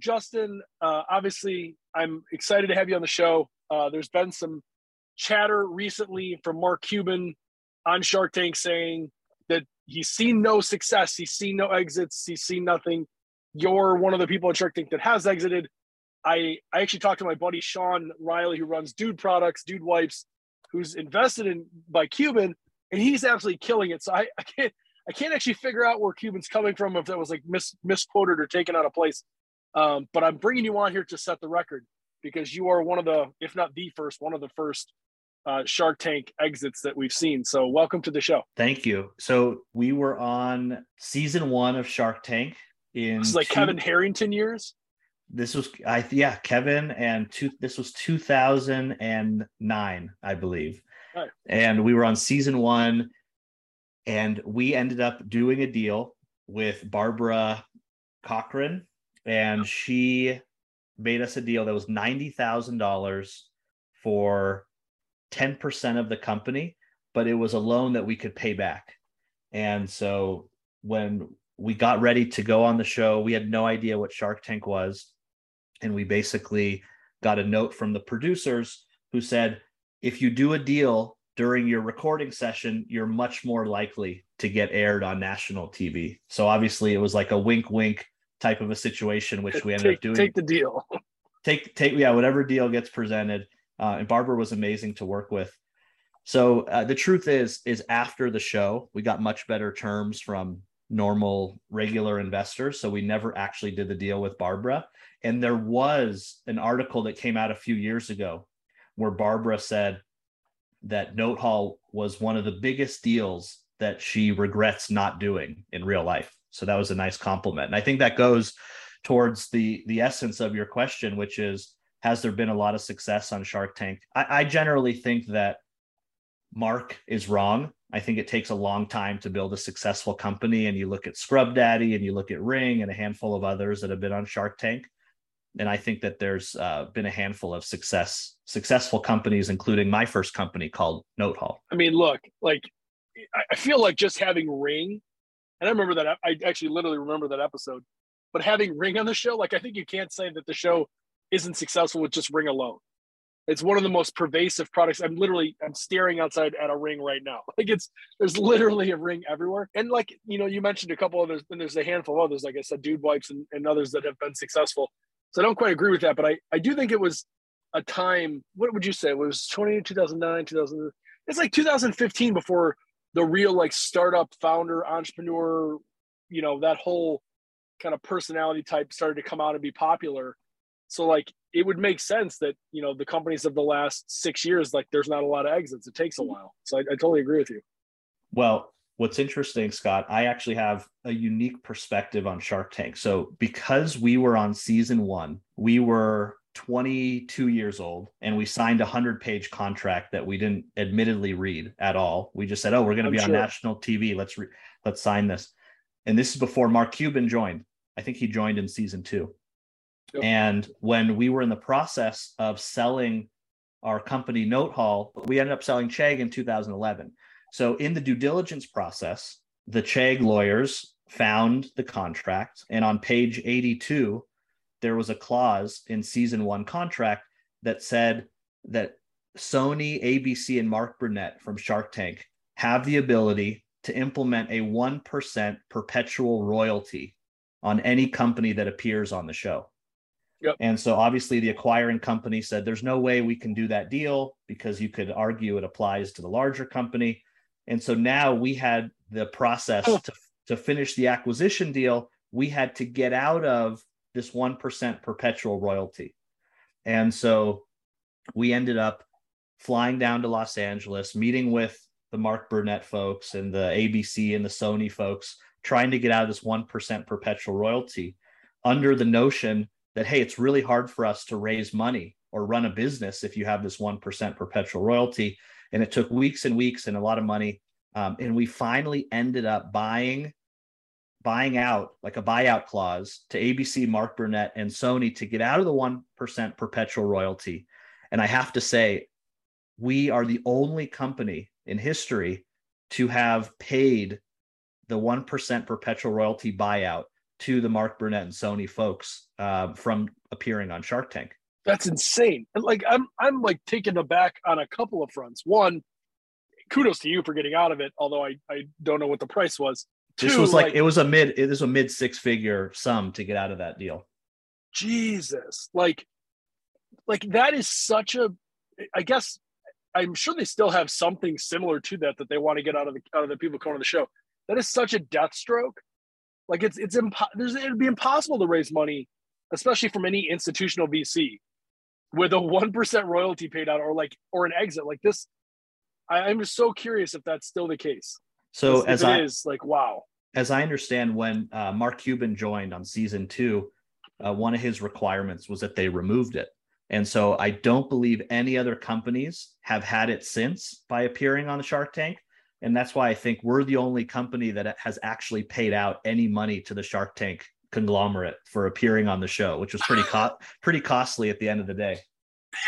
Justin, uh, obviously, I'm excited to have you on the show. Uh, there's been some chatter recently from Mark Cuban on Shark Tank saying that he's seen no success, he's seen no exits, he's seen nothing. You're one of the people at Shark Tank that has exited. I I actually talked to my buddy Sean Riley, who runs Dude Products, Dude Wipes, who's invested in by Cuban, and he's absolutely killing it. So I, I can't I can't actually figure out where Cuban's coming from if that was like mis, misquoted or taken out of place. Um, but I'm bringing you on here to set the record because you are one of the, if not the first, one of the first uh, Shark Tank exits that we've seen. So welcome to the show. Thank you. So we were on season one of Shark Tank in this is like two, Kevin Harrington years. This was I yeah Kevin and two. This was 2009, I believe. Right. And we were on season one, and we ended up doing a deal with Barbara Corcoran, and she made us a deal that was ninety thousand dollars for 10% of the company, but it was a loan that we could pay back. And so when we got ready to go on the show, we had no idea what Shark Tank was. And we basically got a note from the producers who said, if you do a deal during your recording session, you're much more likely to get aired on national TV. So obviously, it was like a wink, wink type of a situation, which we ended take, up doing. Take the deal. take, take, yeah, whatever deal gets presented uh, and Barbara was amazing to work with. So uh, the truth is, is after the show, we got much better terms from normal regular investors. So we never actually did the deal with Barbara. And there was an article that came out a few years ago where Barbara said that Note Hall was one of the biggest deals that she regrets not doing in real life. So that was a nice compliment. And I think that goes towards the the essence of your question, which is has there been a lot of success on Shark Tank? I, I generally think that Mark is wrong. I think it takes a long time to build a successful company. And you look at Scrub Daddy and you look at Ring and a handful of others that have been on Shark Tank. And I think that there's uh, been a handful of success successful companies, including my first company called Note Hall. I mean, look, like I feel like just having Ring, and I remember that I actually literally remember that episode, but having Ring on the show, like I think you can't say that the show isn't successful with just Ring alone. It's one of the most pervasive products. I'm literally I'm staring outside at a ring right now. Like it's there's literally a ring everywhere. And like you know, you mentioned a couple others, and there's a handful of others, like I said, Dude Wipes and, and others that have been successful. So I don't quite agree with that, but I I do think it was a time. What would you say? It was 20 2009 2000. It's like 2015 before the real like startup founder entrepreneur, you know, that whole kind of personality type started to come out and be popular so like it would make sense that you know the companies of the last six years, like there's not a lot of exits. It takes a mm-hmm. while. So I, I totally agree with you. Well, what's interesting, Scott, I actually have a unique perspective on Shark Tank. So because we were on season one, we were 22 years old and we signed a 100 page contract that we didn't admittedly read at all. We just said, "Oh, we're going to oh, be sure. on national TV. Let's re- let's sign this." And this is before Mark Cuban joined. I think he joined in season 2. And when we were in the process of selling our company Note Hall, we ended up selling Chegg in 2011. So in the due diligence process, the Chegg lawyers found the contract, and on page 82, there was a clause in season one contract that said that Sony, ABC, and Mark Burnett from Shark Tank have the ability to implement a 1% perpetual royalty on any company that appears on the show. Yep. And so obviously the acquiring company said there's no way we can do that deal because you could argue it applies to the larger company. And so now we had the process oh. to, to finish the acquisition deal. We had to get out of this 1% perpetual royalty. And so we ended up flying down to Los Angeles, meeting with the Mark Burnett folks and the ABC and the Sony folks, trying to get out of this 1% perpetual royalty under the notion that hey it's really hard for us to raise money or run a business if you have this 1% perpetual royalty and it took weeks and weeks and a lot of money um, and we finally ended up buying buying out like a buyout clause to abc mark burnett and sony to get out of the 1% perpetual royalty and i have to say we are the only company in history to have paid the 1% perpetual royalty buyout to the Mark Burnett and Sony folks uh, from appearing on Shark Tank. That's insane. And like I'm I'm like taken aback on a couple of fronts. One, kudos to you for getting out of it, although I, I don't know what the price was. Two, this was like, like it was a mid it was a mid six figure sum to get out of that deal. Jesus. Like like that is such a I guess I'm sure they still have something similar to that that they want to get out of the out of the people coming to the show. That is such a death stroke. Like it's it's impo- there's it'd be impossible to raise money, especially from any institutional VC, with a one percent royalty paid out or like or an exit like this. I, I, am just so curious if that's still the case. So as I is like wow. As I understand, when uh, Mark Cuban joined on season two, uh, one of his requirements was that they removed it. And so I don't believe any other companies have had it since by appearing on the Shark Tank. And that's why I think we're the only company that has actually paid out any money to the Shark Tank conglomerate for appearing on the show, which was pretty co- pretty costly at the end of the day.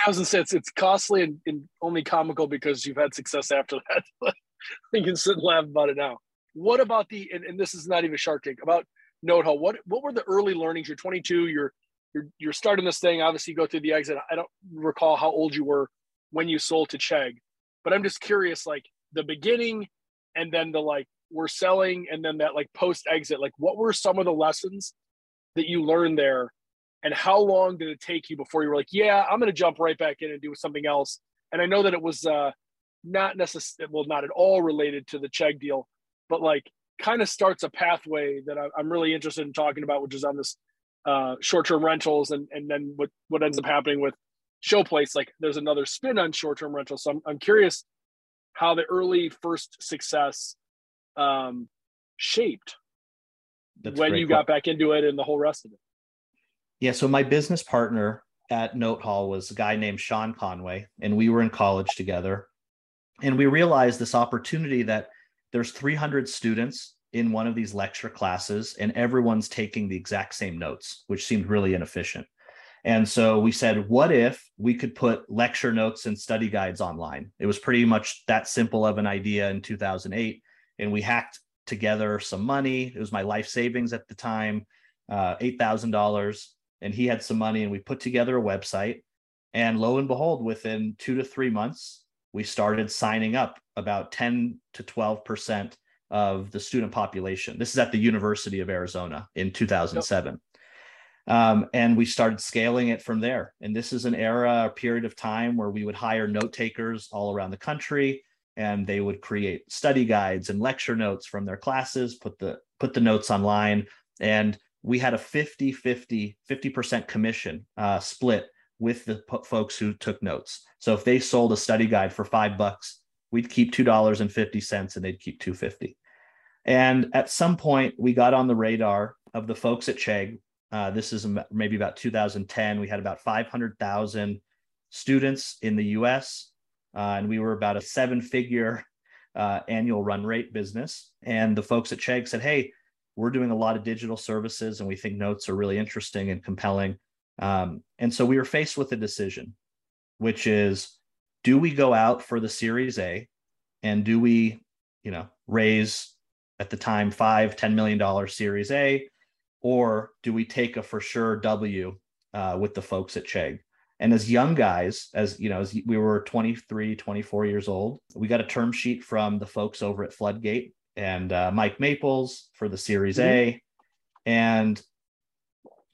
I was gonna say it's, it's costly and, and only comical because you've had success after that. you can sit and laugh about it now. What about the and, and this is not even Shark Tank about Note Hall? What what were the early learnings? You're 22. You're you're you're starting this thing. Obviously, you go through the exit. I don't recall how old you were when you sold to Chegg, but I'm just curious, like the beginning, and then the like we're selling, and then that like post exit. Like, what were some of the lessons that you learned there, and how long did it take you before you were like, yeah, I'm going to jump right back in and do something else? And I know that it was uh, not necessarily, well, not at all related to the Chegg deal, but like kind of starts a pathway that I, I'm really interested in talking about, which is on this uh, short-term rentals and and then what what ends up happening with showplace. Like there's another spin on short-term rentals. So i'm, I'm curious how the early first success um, shaped That's when you got back into it and the whole rest of it. Yeah so my business partner at note hall was a guy named sean conway and we were in college together and we realized this opportunity that there's 300 students in one of these lecture classes and everyone's taking the exact same notes, which seemed really inefficient. And so we said, what if we could put lecture notes and study guides online? It was pretty much that simple of an idea in 2008. And we hacked together some money. It was my life savings at the time, uh, $8,000. And he had some money, and we put together a website. And lo and behold, within two to three months, we started signing up about 10 to 12% of the student population. This is at the University of Arizona in 2007. Yep. Um, and we started scaling it from there. And this is an era, a period of time where we would hire note takers all around the country and they would create study guides and lecture notes from their classes, put the put the notes online. And we had a 50 50 50% commission uh, split with the p- folks who took notes. So if they sold a study guide for five bucks, we'd keep two dollars and fifty cents, and they'd keep two fifty. And at some point, we got on the radar of the folks at Chegg. Uh, this is maybe about 2010. We had about 500,000 students in the US, uh, and we were about a seven figure uh, annual run rate business. And the folks at Chegg said, Hey, we're doing a lot of digital services, and we think notes are really interesting and compelling. Um, and so we were faced with a decision, which is do we go out for the Series A and do we, you know, raise at the time five, $10 million Series A, or do we take a for sure W uh, with the folks at Chegg? And as young guys, as you know, as we were 23, 24 years old, we got a term sheet from the folks over at Floodgate and uh, Mike Maples for the Series mm-hmm. A. And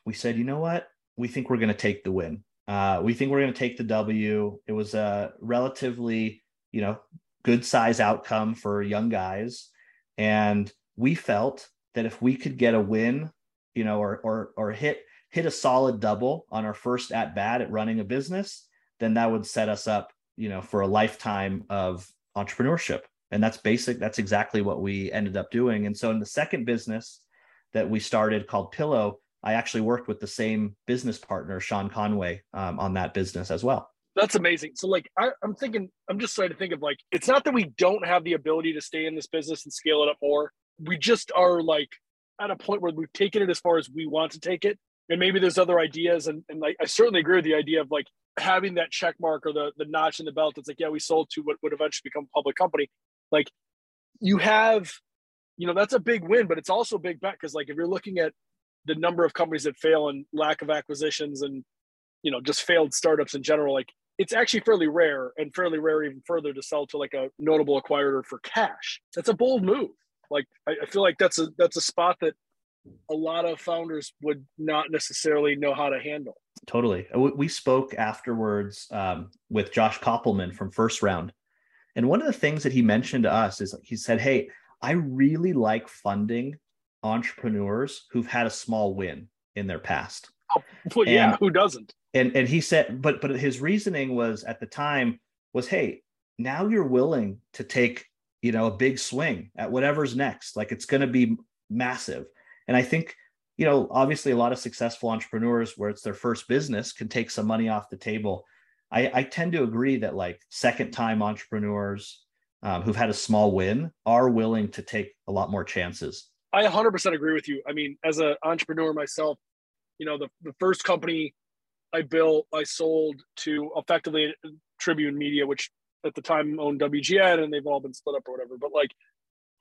we said, you know what? We think we're going to take the win. Uh, we think we're going to take the W. It was a relatively, you know, good size outcome for young guys. And we felt that if we could get a win, you know, or or or hit hit a solid double on our first at bat at running a business, then that would set us up, you know, for a lifetime of entrepreneurship. And that's basic. That's exactly what we ended up doing. And so in the second business that we started called Pillow, I actually worked with the same business partner, Sean Conway, um, on that business as well. That's amazing. So, like, I, am thinking, I'm just trying to think of like, it's not that we don't have the ability to stay in this business and scale it up more. We just are like at a point where we've taken it as far as we want to take it. And maybe there's other ideas. And, and like, I certainly agree with the idea of like having that check mark or the, the notch in the belt. It's like, yeah, we sold to what would eventually become a public company. Like, you have, you know, that's a big win, but it's also a big bet because, like, if you're looking at the number of companies that fail and lack of acquisitions and you know just failed startups in general like it's actually fairly rare and fairly rare even further to sell to like a notable acquirer for cash. That's a bold move. Like I, feel like that's a that's a spot that a lot of founders would not necessarily know how to handle. Totally. We spoke afterwards um, with josh kopelman from first round. And one of the things that he mentioned to us is he said hey i really like funding entrepreneurs who've had a small win in their past. Oh, well, yeah who doesn't? and and he said but but his reasoning was at the time was hey now you're willing to take you know a big swing at whatever's next. Like it's going to be massive. And i think you know obviously a lot of successful entrepreneurs where it's their first business can take some money off the table. I i tend to agree that like second time entrepreneurs um, who've had a small win are willing to take a lot more chances i 100% agree with you i mean as an entrepreneur myself you know the, the first company I built, I sold to effectively Tribune Media, which at the time owned WGN, and they've all been split up or whatever. But like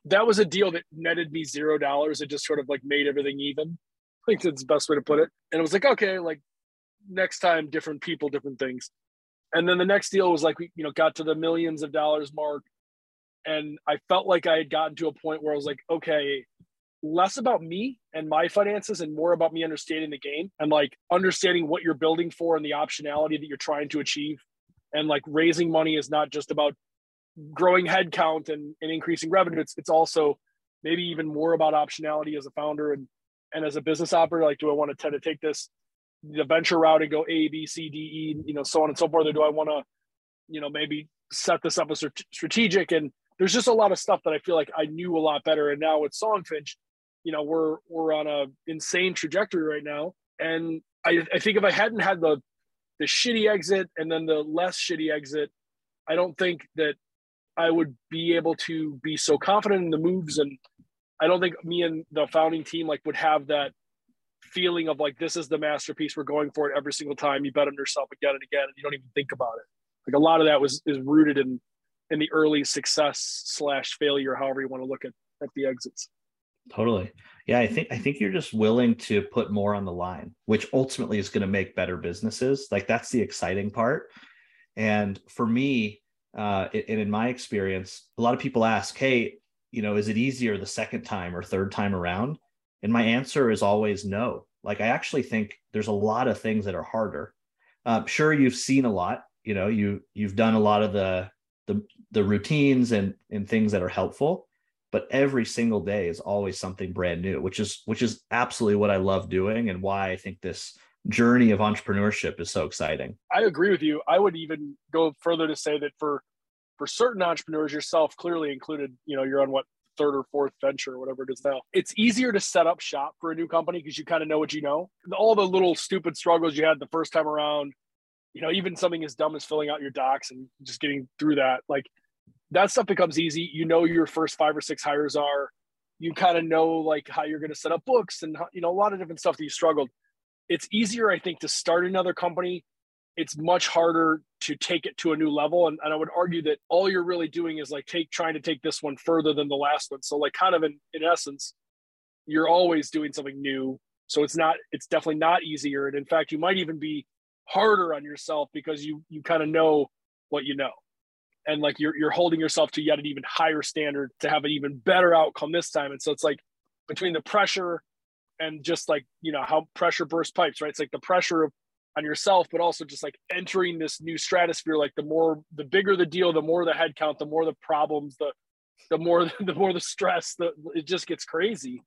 that was a deal that netted me zero dollars. It just sort of like made everything even. I think that's the best way to put it. And it was like, okay, like next time, different people, different things. And then the next deal was like we, you know, got to the millions of dollars mark. And I felt like I had gotten to a point where I was like, okay, less about me and my finances and more about me understanding the game and like understanding what you're building for and the optionality that you're trying to achieve. And like raising money is not just about growing headcount and, and increasing revenue. It's it's also maybe even more about optionality as a founder and and as a business operator. Like, do I want to tend to take this the venture route and go A, B, C, D, E, you know, so on and so forth, or do I want to, you know, maybe set this up as strategic? And there's just a lot of stuff that I feel like I knew a lot better. And now with Songfinch, you know we're we're on a insane trajectory right now. And I, I think if i hadn't had the the shitty exit and then the less shitty exit i don't think that i would be able to be so confident in the moves. And i don't think me and the founding team like would have that feeling of like this is the masterpiece. We're going for it every single time. You bet on yourself again and again and you don't even think about it. Like a lot of that was is rooted in in the early success slash failure however you want to look at at the exits Totally. Yeah, I think I think you're just willing to put more on the line, which ultimately is going to make better businesses. Like that's the exciting part. And for me, uh, and in my experience, a lot of people ask, "Hey, you know, is it easier the second time or third time around?" And my answer is always no. Like I actually think there's a lot of things that are harder. Um, sure, you've seen a lot. You know, you you've done a lot of the the the routines and and things that are helpful but every single day is always something brand new which is which is absolutely what i love doing and why i think this journey of entrepreneurship is so exciting. I agree with you. I would even go further to say that for for certain entrepreneurs yourself clearly included you know you're on what third or fourth venture or whatever it is now. It's easier to set up shop for a new company because you kind of know what you know. All the little stupid struggles you had the first time around you know even something as dumb as filling out your docs and just getting through that like that stuff becomes easy. You know your first five or six hires are. You kind of know like how you're going to set up books and you know a lot of different stuff that you struggled. It's easier, I think, to start another company. It's much harder to take it to a new level, and, and I would argue that all you're really doing is like take trying to take this one further than the last one. So like kind of in in essence, you're always doing something new. So it's not it's definitely not easier, and in fact, you might even be harder on yourself because you you kind of know what you know and like you're you're holding yourself to yet an even higher standard to have an even better outcome this time. And so it's like between the pressure and just like you know how pressure bursts pipes, right? It's like the pressure of on yourself, but also just like entering this new stratosphere. Like the more the bigger the deal, the more the headcount, the more the problems, the the more the more the stress, the it just gets crazy.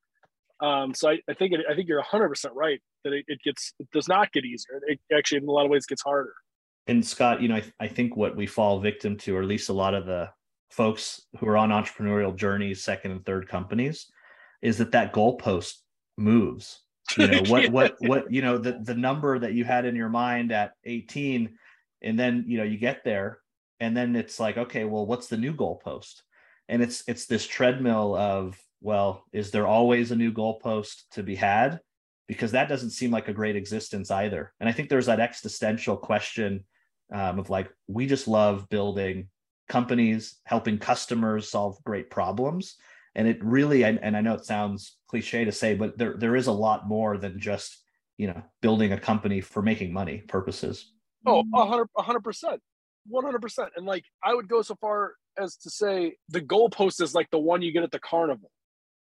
Um, so I, I think it, I think you're 100 percent right that it, it gets it does not get easier. It actually in a lot of ways gets harder and Scott, you know, I, I think what we fall victim to, or at least a lot of the folks who are on entrepreneurial journeys, second and third companies, is that that goalpost moves. You know what what what you know the the number that you had in your mind at 18, and then you know you get there, and then it's like, okay, well, what's the new goalpost? And it's it's this treadmill of well, is there always a new goalpost to be had? Because that doesn't seem like a great existence either. And I think there's that existential question um, of like we just love building companies helping customers solve great problems and it really and, and i know it sounds cliche to say, but there there is a lot more than just you know building a company for making money purposes. Oh, hundred, hundred percent, one hundred percent. And like I would go so far as to say the goalpost is like the one you get at the carnival.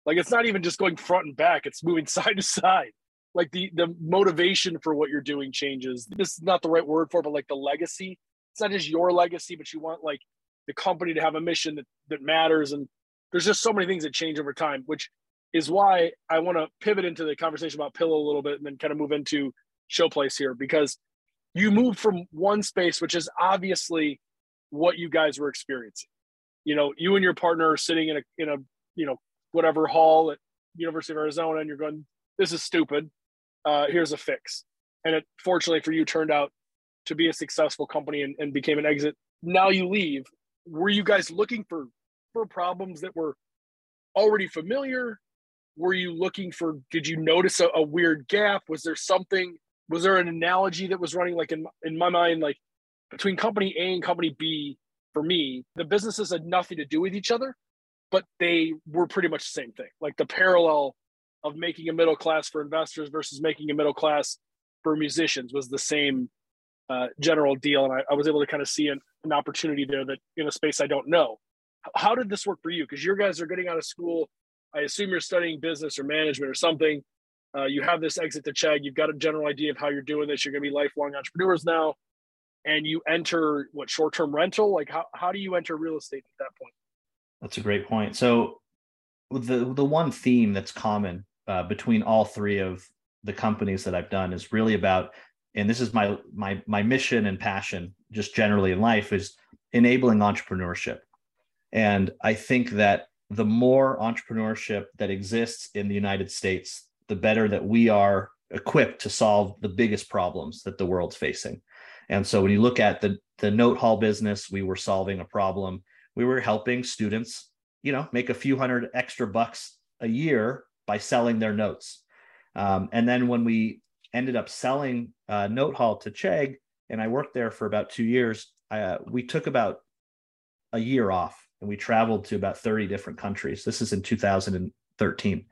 Like it's not even just going front and back; it's moving side to side. Like the the motivation for what you're doing changes. This is not the right word for, it, but like the legacy. It's not just your legacy, but you want like the company to have a mission that that matters. And there's just so many things that change over time, which is why I want to pivot into the conversation about Pillow a little bit and then kind of move into Showplace here because you move from one space, which is obviously what you guys were experiencing. You know, you and your partner are sitting in a in a you know whatever hall at University of Arizona, and you're going, "This is stupid. Uh, here's a fix." And it fortunately for you turned out to be a successful company and, and became an exit. Now you leave. Were you guys looking for for problems that were already familiar? Were you looking for? Did you notice a, a weird gap? Was there something? Was there an analogy that was running like in in my mind, like between company A and company B? For me, the businesses had nothing to do with each other, but they were pretty much the same thing. Like the parallel of making a middle class for investors versus making a middle class for musicians was the same uh, general deal. And I, I, was able to kind of see an, an opportunity there that in a space I don't know. How did this work for you? Because your guys are getting out of school. I assume you're studying business or management or something. Uh, you have this exit to Chegg. You've got a general idea of how you're doing this. You're going to be lifelong entrepreneurs now. And you enter what short term rental? Like, how, how do you enter real estate at that point? That's a great point. So, the the one theme that's common uh, between all three of the companies that I've done is really about, and this is my my my mission and passion, just generally in life, is enabling entrepreneurship. And I think that the more entrepreneurship that exists in the United States, the better that we are equipped to solve the biggest problems that the world's facing. And so when you look at the the note hall business, we were solving a problem. We were helping students, you know, make a few hundred extra bucks a year by selling their notes. Um, and then when we ended up selling uh, Note Hall to Chegg, and I worked there for about two years, uh, we took about a year off and we traveled to about 30 different countries. This is in 2013.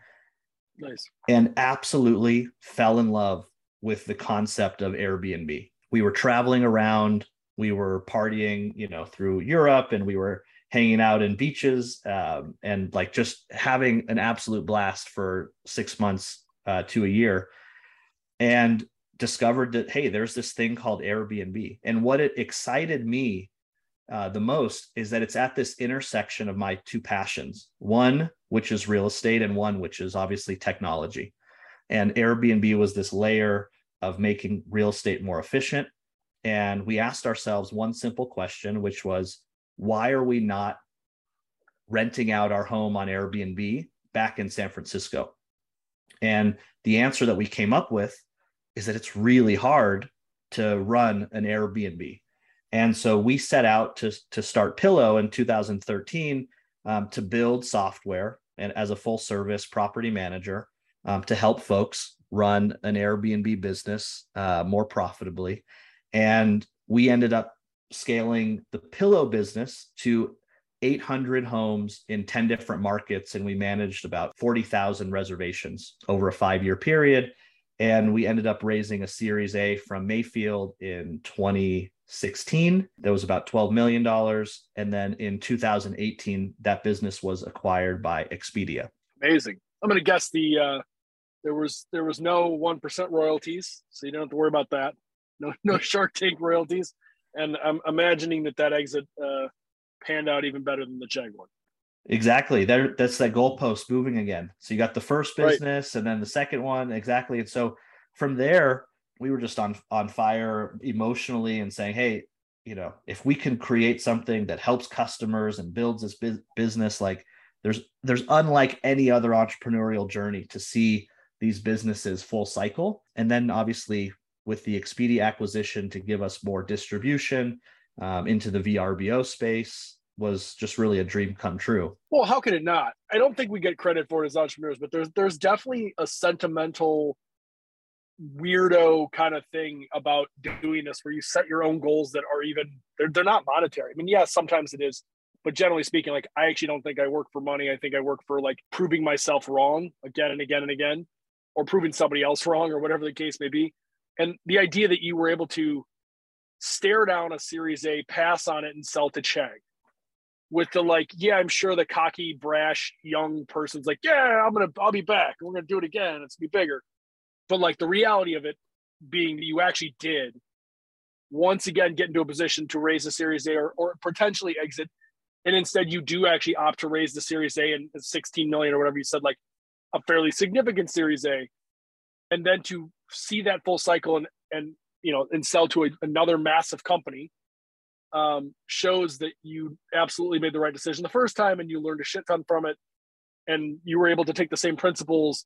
Nice. And absolutely fell in love with the concept of Airbnb. We were traveling around, we were partying, you know, through Europe and we were hanging out in beaches um, and like just having an absolute blast for six months uh, to a year. And discovered that, hey, there's this thing called Airbnb. And what it excited me uh, the most is that it's at this intersection of my two passions one which is real estate and one which is obviously technology and airbnb was this layer of making real estate more efficient and we asked ourselves one simple question which was why are we not renting out our home on airbnb back in san francisco and the answer that we came up with is that it's really hard to run an airbnb and so we set out to, to start Pillow in 2013 um, to build software and as a full service property manager um, to help folks run an Airbnb business uh, more profitably. And we ended up scaling the Pillow business to 800 homes in 10 different markets. And we managed about 40,000 reservations over a five year period. And we ended up raising a Series A from Mayfield in 2016. that was about 12 million dollars and then in 2018 that business was acquired by expedia amazing i'm going to guess the uh there was there was no 1% royalties so you don't have to worry about that no no shark tank royalties and i'm imagining that that exit uh panned out even better than the Chegg one exactly. There that's that goalpost moving again. So you got the first business right. and then the second one. Exactly. And so from there we were just on on fire emotionally and saying, hey, you know, if we can create something that helps customers and builds this bu- business, like there's there's unlike any other entrepreneurial journey to see these businesses full cycle, and then obviously with the Expedia acquisition to give us more distribution um, into the VRBO space was just really a dream come true. Well, how could it not? I don't think we get credit for it as entrepreneurs, but there's there's definitely a sentimental weirdo kind of thing about doing this where you set your own goals that are even they're, they're not monetary i mean yes sometimes it is But generally speaking, like I actually don't think I work for money. I think I work for like proving myself wrong again and again and again, or proving somebody else wrong, or whatever the case may be. And the idea that you were able to stare down a Series A, pass on it, and sell to Chegg with the like, yeah, I'm sure the cocky, brash young person's like, yeah, I'm gonna, I'll be back. We're gonna do it again. It's gonna be bigger. But like the reality of it being that you actually did once again get into a position to raise a Series A or, or potentially exit, and instead you do actually opt to raise the Series A and 16 million or whatever you said, like a fairly significant Series A, and then to see that full cycle and and you know and sell to a, another massive company um, shows that you absolutely made the right decision the first time and you learned a shit ton from it. And you were able to take the same principles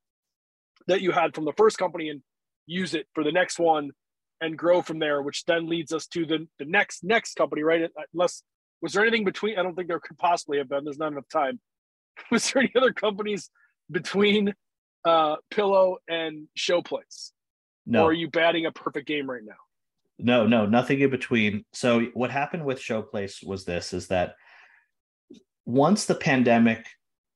that you had from the first company and use it for the next one and grow from there which then leads us to the, the next next company right? Unless was there anything between i don't think there could possibly have been there's not enough time. Was there any other companies between uh, pillow and showplace no. Or are you batting a perfect game right now? No no nothing in between. So what happened with showplace was this is that once the pandemic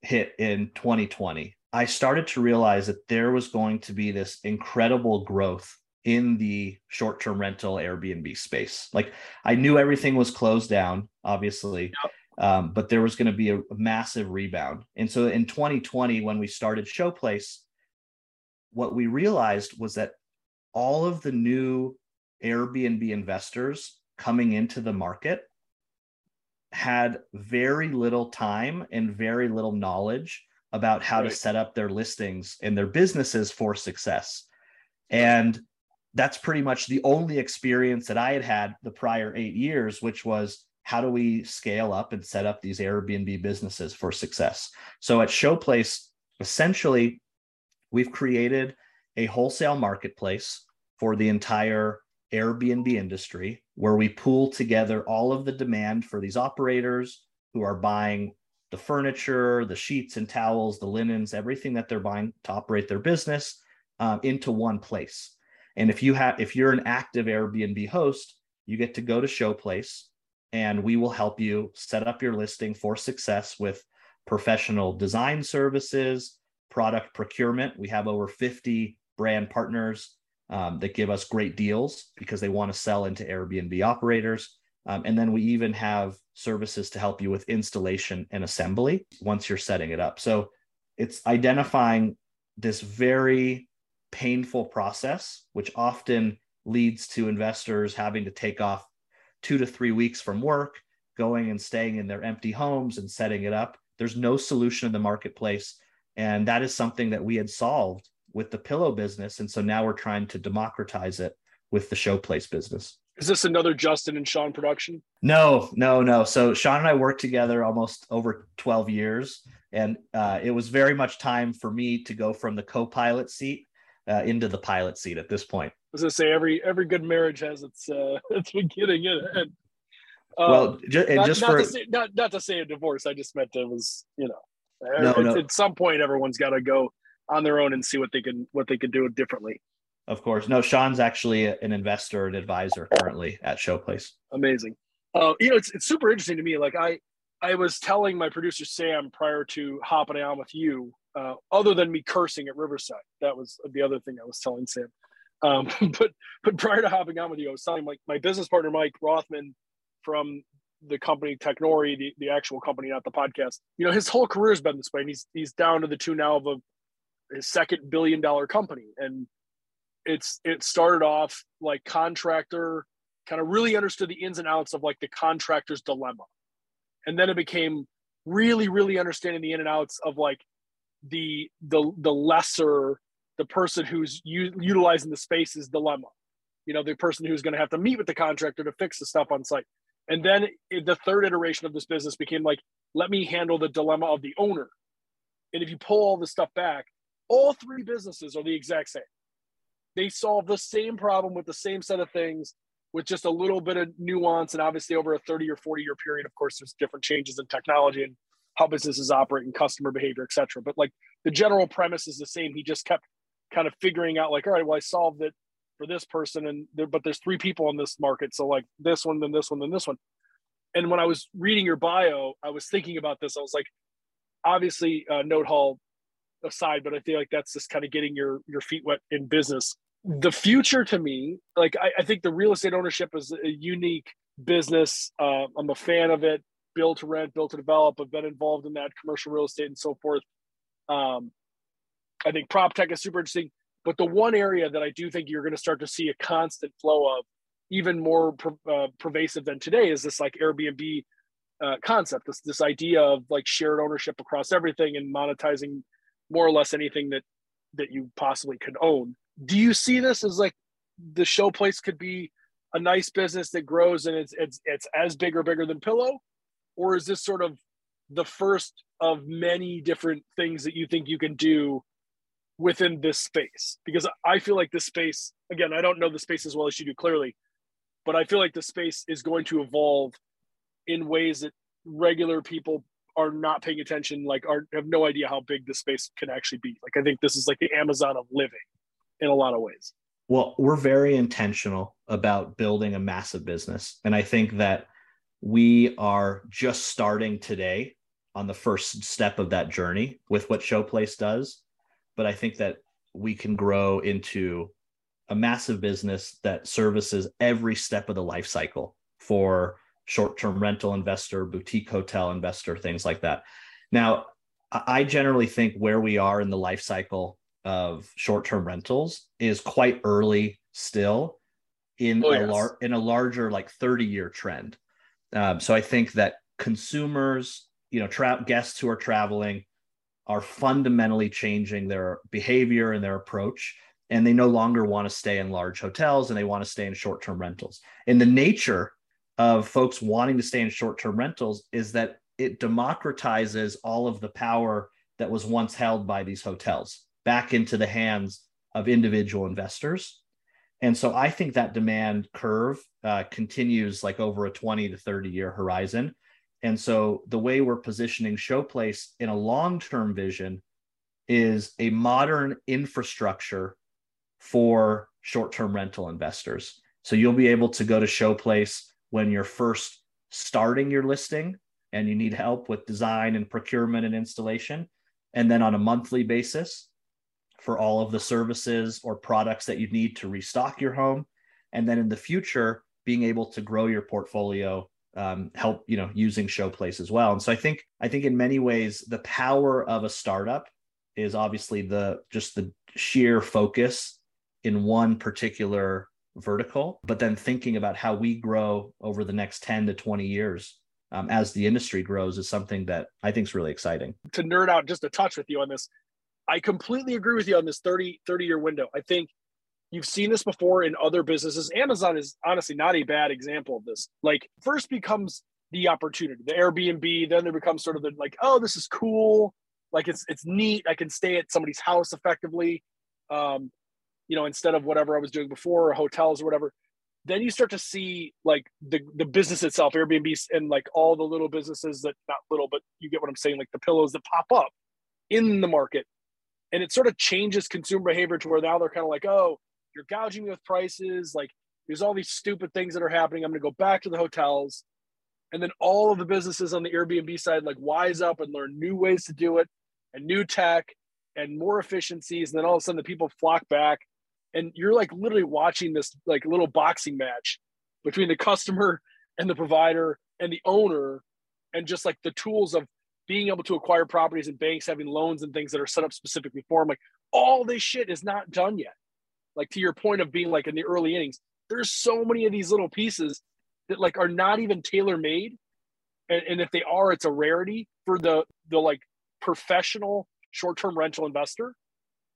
hit in 2020 i started to realize that there was going to be this incredible growth in the short-term rental airbnb space. Like i knew everything was closed down obviously yep. um, but there was going to be a, a massive rebound. And so in 2020 when we started showplace what we realized was that all of the new Airbnb investors coming into the market had very little time and very little knowledge about how right. to set up their listings and their businesses for success. And that's pretty much the only experience that I had had the prior eight years, which was how do we scale up and set up these Airbnb businesses for success? So at Showplace, essentially, we've created a wholesale marketplace for the entire Airbnb industry, where we pool together all of the demand for these operators who are buying the furniture, the sheets and towels, the linens, everything that they're buying to operate their business um, into one place. And if you have, if you're an active Airbnb host, you get to go to Showplace, and we will help you set up your listing for success with professional design services, product procurement. We have over 50 brand partners um, that give us great deals because they want to sell into Airbnb operators. Um, and then we even have services to help you with installation and assembly once you're setting it up. So it's identifying this very painful process, which often leads to investors having to take off two to three weeks from work, going and staying in their empty homes and setting it up. There's no solution in the marketplace. And that is something that we had solved with the pillow business. And so now we're trying to democratize it with the showplace business. Is this another Justin and Sean production? No, no, no. So Sean and I worked together almost over 12 years. And uh, it was very much time for me to go from the co pilot seat uh, into the pilot seat at this point. I was going to say, every every good marriage has its, uh, its beginning in it. Um, well, ju- and not, just not for to say, not, not to say a divorce, I just meant it was, you know, no, no. at some point, everyone's got to go on their own and see what they can what they can do differently. Of course. No, Sean's actually an investor and advisor currently at Showplace. Amazing. Uh, you know, it's it's super interesting to me. Like I I was telling my producer Sam prior to hopping on with you, uh, other than me cursing at Riverside, that was the other thing I was telling Sam. Um, but but prior to hopping on with you, I was telling like my business partner Mike Rothman from the company Technori, the, the actual company, not the podcast. You know, his whole career has been this way, and he's he's down to the two now of a his second billion dollar company. And it's it started off like contractor kind of really understood the ins and outs of like the contractor's dilemma. And then it became really really understanding the in and outs of like the the the lesser the person who's u- utilizing the space's dilemma. You know the person who's going to have to meet with the contractor to fix the stuff on site. And then it, the third iteration of this business became like let me handle the dilemma of the owner. And if you pull all this stuff back all three businesses are the exact same. They solve the same problem with the same set of things with just a little bit of nuance. And obviously, over a 30 or 40 year period, of course, there's different changes in technology and how businesses operate and customer behavior, et cetera. But like the general premise is the same. He just kept kind of figuring out, like, all right, well, I solved it for this person, and there, but there's three people in this market. So, like this one, then this one, then this one. and when I was reading your bio, I was thinking about this. I was like, obviously, uh, Note Hall aside, but I feel like that's just kind of getting your your feet wet in business. The future to me, like I, I think the real estate ownership is a unique business. Uh, I'm a fan of it. Build to rent, build to develop. I've been involved in that commercial real estate and so forth. Um, I think prop tech is super interesting. But the one area that I do think you're going to start to see a constant flow of, even more uh, pervasive than today, is this like Airbnb uh, concept. This this idea of like shared ownership across everything and monetizing more or less anything that that you possibly could own. Do you see this as like the show place could be a nice business that grows and it's it's it's as big or bigger than Pillow, or is this sort of the first of many different things that you think you can do within this space because I feel like this space, again, I don't know the space as well as you do clearly, but I feel like the space is going to evolve in ways that regular people are not paying attention, like are have no idea how big the space can actually be. Like I think this is like the Amazon of living in a lot of ways. Well, we're very intentional about building a massive business. And I think that we are just starting today on the first step of that journey with what Showplace does but I think that we can grow into a massive business that services every step of the life cycle for short-term rental investor, boutique hotel investor, things like that. Now, I generally think where we are in the life cycle of short-term rentals is quite early still in oh, a yes. lar- in a larger like 30-year trend. Um, so I think that consumers, you know, tra- guests who are traveling are fundamentally changing their behavior and their approach and they no longer want to stay in large hotels and they want to stay in short-term rentals and the nature of folks wanting to stay in short-term rentals is that it democratizes all of the power that was once held by these hotels back into the hands of individual investors and so i think that demand curve uh, continues like over a 20 to 30 year horizon and so the way we're positioning Showplace in a long term vision is a modern infrastructure for short term rental investors. So you'll be able to go to Showplace when you're first starting your listing and you need help with design and procurement and installation. And then on a monthly basis for all of the services or products that you need to restock your home. And then in the future, being able to grow your portfolio um, help you know using showplace as well and so i think i think in many ways the power of a startup is obviously the just the sheer focus in one particular vertical but then thinking about how we grow over the next 10 to 20 years um, as the industry grows is something that i think is really exciting to nerd out just a touch with you on this i completely agree with you on this 30 30 year window i think You've seen this before in other businesses. Amazon is honestly not a bad example of this. Like, first becomes the opportunity, the Airbnb, then there becomes sort of the like, oh, this is cool. Like it's it's neat. I can stay at somebody's house effectively. Um, you know, instead of whatever I was doing before, or hotels or whatever. Then you start to see like the the business itself, Airbnbs and like all the little businesses that not little, but you get what I'm saying, like the pillows that pop up in the market. And it sort of changes consumer behavior to where now they're kind of like, oh, you're gouging me with prices. Like there's all these stupid things that are happening. I'm going to go back to the hotels. And then all of the businesses on the Airbnb side like wise up and learn new ways to do it and new tech and more efficiencies. And then all of a sudden the people flock back. And you're like literally watching this like little boxing match between the customer and the provider and the owner and just like the tools of being able to acquire properties and banks having loans and things that are set up specifically for them. Like all this shit is not done yet like to your point of being like in the early innings, there's so many of these little pieces that like are not even tailor made. And, and if they are, it's a rarity for the the like professional short-term rental investor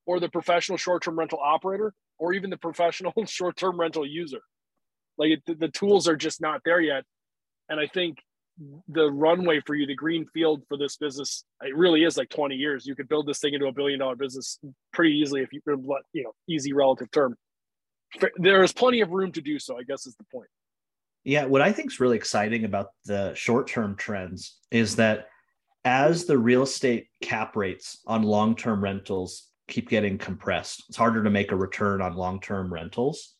or the professional short-term rental operator or even the professional short-term rental user. Like it, the, tools are just not there yet. And I think the runway for you, the green field for this business, it really is like 20 years. You could build this thing into a billion dollar business pretty easily if you, you know, easy relative term. There is plenty of room to do so, I guess is the point. Yeah. What I think is really exciting about the short term trends is that as the real estate cap rates on long term rentals keep getting compressed, it's harder to make a return on long term rentals.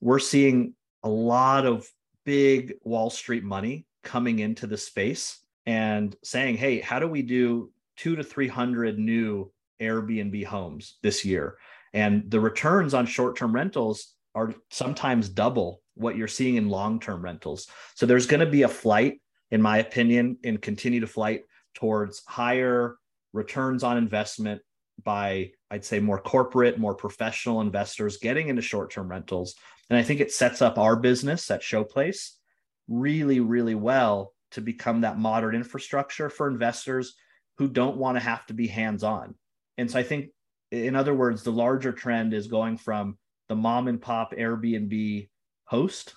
We're seeing a lot of big Wall Street money coming into the space and saying, hey, how do we do two to 300 new Airbnb homes this year? And the returns on short term rentals are sometimes double what you're seeing in long term rentals. So there's going to be a flight, in my opinion, and continue to flight towards higher returns on investment by, I'd say, more corporate, more professional investors getting into short term rentals. And I think it sets up our business at Showplace really, really well to become that modern infrastructure for investors who don't want to have to be hands on. And so I think, in other words, the larger trend is going from the mom and pop Airbnb host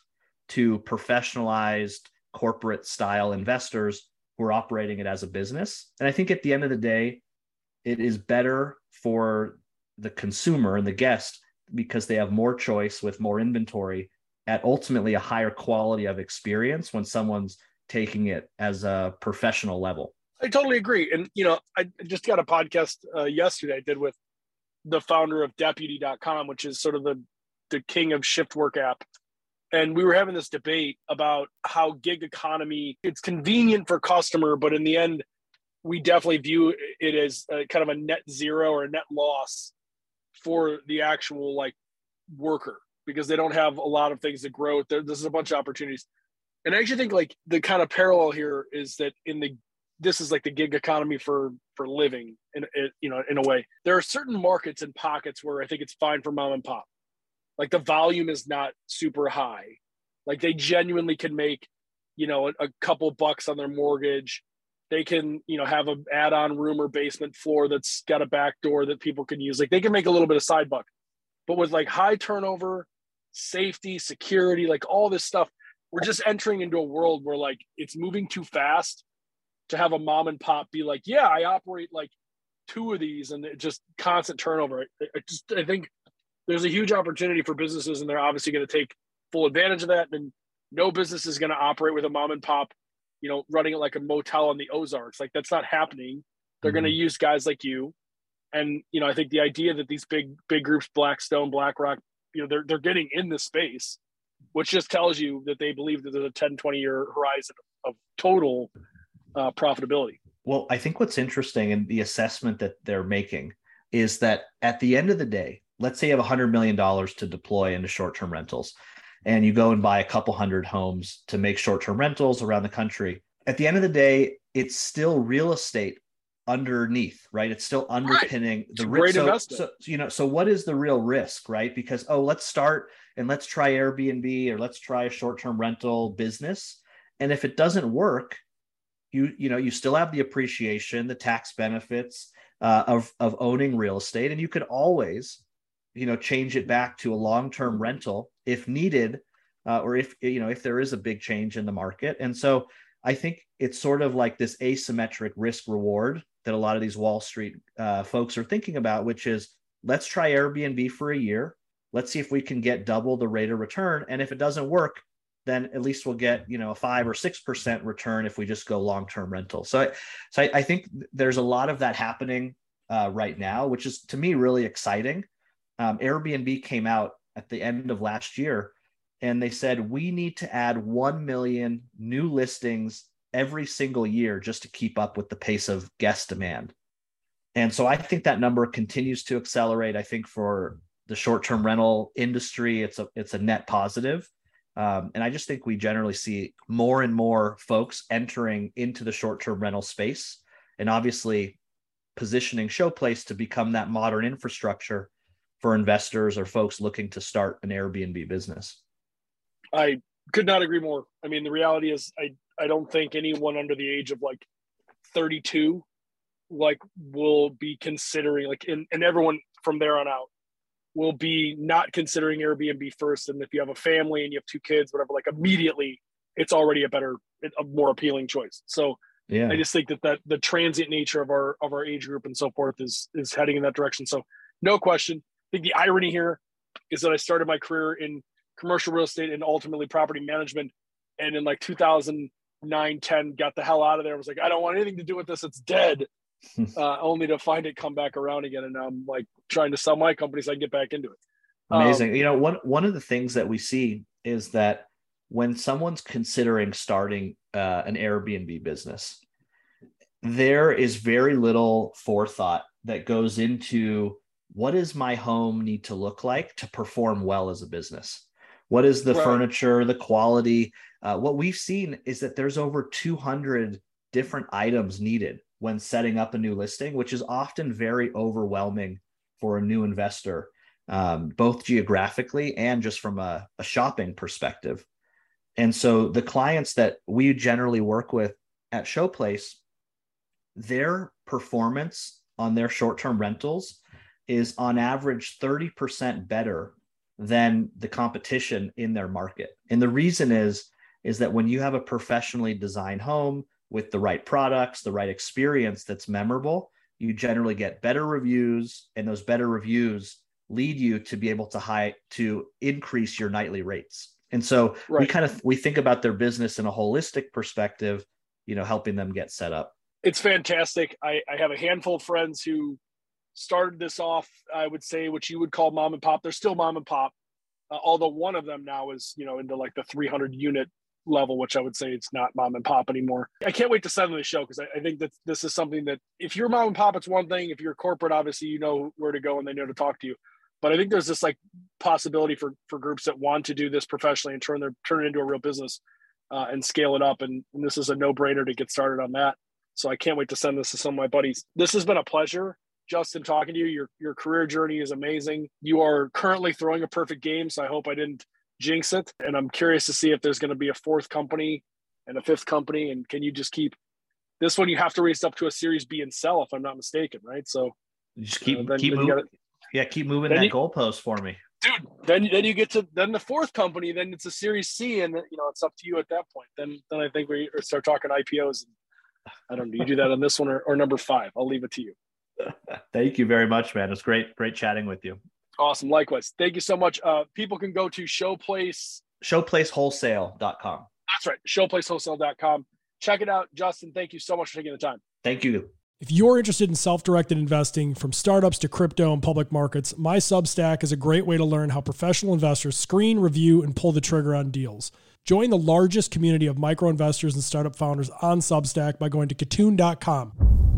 to professionalized corporate style investors who are operating it as a business. And I think at the end of the day, it is better for the consumer and the guest because they have more choice with more inventory at ultimately a higher quality of experience when someone's taking it as a professional level. I totally agree. And, you know, I just got a podcast uh, yesterday I did with the founder of deputy.com, which is sort of the, the king of shift work app. And we were having this debate about how gig economy, it's convenient for customer, but in the end, we definitely view it as a, kind of a net zero or a net loss for the actual like worker because they don't have a lot of things to grow. There, this is a bunch of opportunities. And I actually think like the kind of parallel here is that in the this is like the gig economy for for living in, in you know in a way. There are certain markets and pockets where I think it's fine for mom and pop. Like the volume is not super high. Like they genuinely can make, you know, a couple bucks on their mortgage. They can, you know, have an add-on room or basement floor that's got a back door that people can use. Like they can make a little bit of side buck. But with like high turnover, safety, security, like all this stuff. We're just entering into a world where like it's moving too fast to have a mom and pop be like, yeah, I operate like two of these and just constant turnover. I, I just I think there's a huge opportunity for businesses and they're obviously going to take full advantage of that. And no business is going to operate with a mom and pop, you know, running it like a motel on the Ozarks. Like that's not happening. They're mm-hmm. going to use guys like you. And, you know, I think the idea that these big, big groups, Blackstone, BlackRock, you know they're they're getting in this space which just tells you that they believe that there's a 10 20 year horizon of total uh, profitability well i think what's interesting in the assessment that they're making is that at the end of the day let's say you have $100 million to deploy into short-term rentals and you go and buy a couple hundred homes to make short-term rentals around the country at the end of the day it's still real estate underneath, right? It's still underpinning right. the risk. So, so, you know, so what is the real risk, right? Because oh, let's start and let's try Airbnb or let's try a short-term rental business, and if it doesn't work, you you know you still have the appreciation, the tax benefits uh, of of owning real estate, and you could always, you know, change it back to a long-term rental if needed, uh, or if you know if there is a big change in the market, and so. I think it's sort of like this asymmetric risk reward that a lot of these Wall Street uh, folks are thinking about, which is let's try Airbnb for a year. Let's see if we can get double the rate of return. And if it doesn't work, then at least we'll get you know a five or six percent return if we just go long term rental. So, I, so I, I, think there's a lot of that happening uh, right now, which is to me really exciting. Um, Airbnb came out at the end of last year, and they said we need to add one million new listings every single year just to keep up with the pace of guest demand. And so I think that number continues to accelerate. I think for the short-term rental industry, it's a it's a net positive. Um, and I just think we generally see more and more folks entering into the short-term rental space, and obviously positioning Showplace to become that modern infrastructure for investors or folks looking to start an Airbnb business. I could not agree more. I mean, the reality is, I I don't think anyone under the age of like 32 like will be considering like and, and everyone from there on out will be not considering Airbnb first. And if you have a family and you have two kids, whatever, like immediately it's already a better, a more appealing choice. So yeah, I just think that that the transient nature of our of our age group and so forth is is heading in that direction. So no question. Think the irony here is that I started my career in commercial real estate and ultimately property management. And in like 2009, 10, got the hell out of there. I was like, I don't want anything to do with this. It's dead. uh, only to find it come back around again. And I'm like trying to sell my company so I can get back into it. Amazing. Um, you know, one one of the things that we see is that when someone's considering starting uh, an Airbnb business, there is very little forethought that goes into what does my home need to look like to perform well as a business? What is the right. furniture, the quality? Uh, what we've seen is that there's over 200 different items needed when setting up a new listing, which is often very overwhelming for a new investor, um, both geographically and just from a, a shopping perspective. And so the clients that we generally work with at Showplace, their performance on their short term rentals is on average 30% better than the competition in their market. And the reason is is that when you have a professionally designed home with the right products, the right experience that's memorable, you generally get better reviews and those better reviews lead you to be able to high to increase your nightly rates. And so right. we kind of we think about their business in a holistic perspective, you know, helping them get set up. It's fantastic. I, I have a handful of friends who started this off, I would say, what you would call mom and pop. They're still mom and pop, uh, although one of them now is, you know, into like the 300 unit level, which I would say it's not mom and pop anymore. I can't wait to send them the show because I, I, think that this is something that if you're mom and pop, it's one thing. If you're corporate, obviously you know where to go and they know to talk to you. But I think there's this like possibility for for groups that want to do this professionally and turn their turn it into a real business uh, and scale it up. And, and this is a no brainer to get started on that. So I can't wait to send this to some of my buddies. This has been a pleasure. Justin, talking to you. Your your career journey is amazing. You are currently throwing a perfect game, so I hope I didn't jinx it. And I'm curious to see if there's going to be a fourth company and a fifth company. And can you just keep this one? You have to raise up to a Series B and sell, if I'm not mistaken, right? So just keep uh, then, keep then moving. Gotta, yeah, keep moving that you, goalpost for me, dude. Then then you get to then the fourth company. Then it's a Series C, and you know it's up to you at that point. Then then I think we start talking IPOs. And I don't know. You do that on this one or, or number five. I'll leave it to you. Thank you very much, man. It's great, great chatting with you. Awesome. Likewise. Thank you so much. Uh, people can go to Showplace. Showplacewholesale.com. That's right. Showplacewholesale.com. Check it out. Justin, thank you so much for taking the time. Thank you. If you're interested in self directed investing from startups to crypto and public markets, my Substack is a great way to learn how professional investors screen, review, and pull the trigger on deals. Join the largest community of micro investors and startup founders on Substack by going to katoon.com.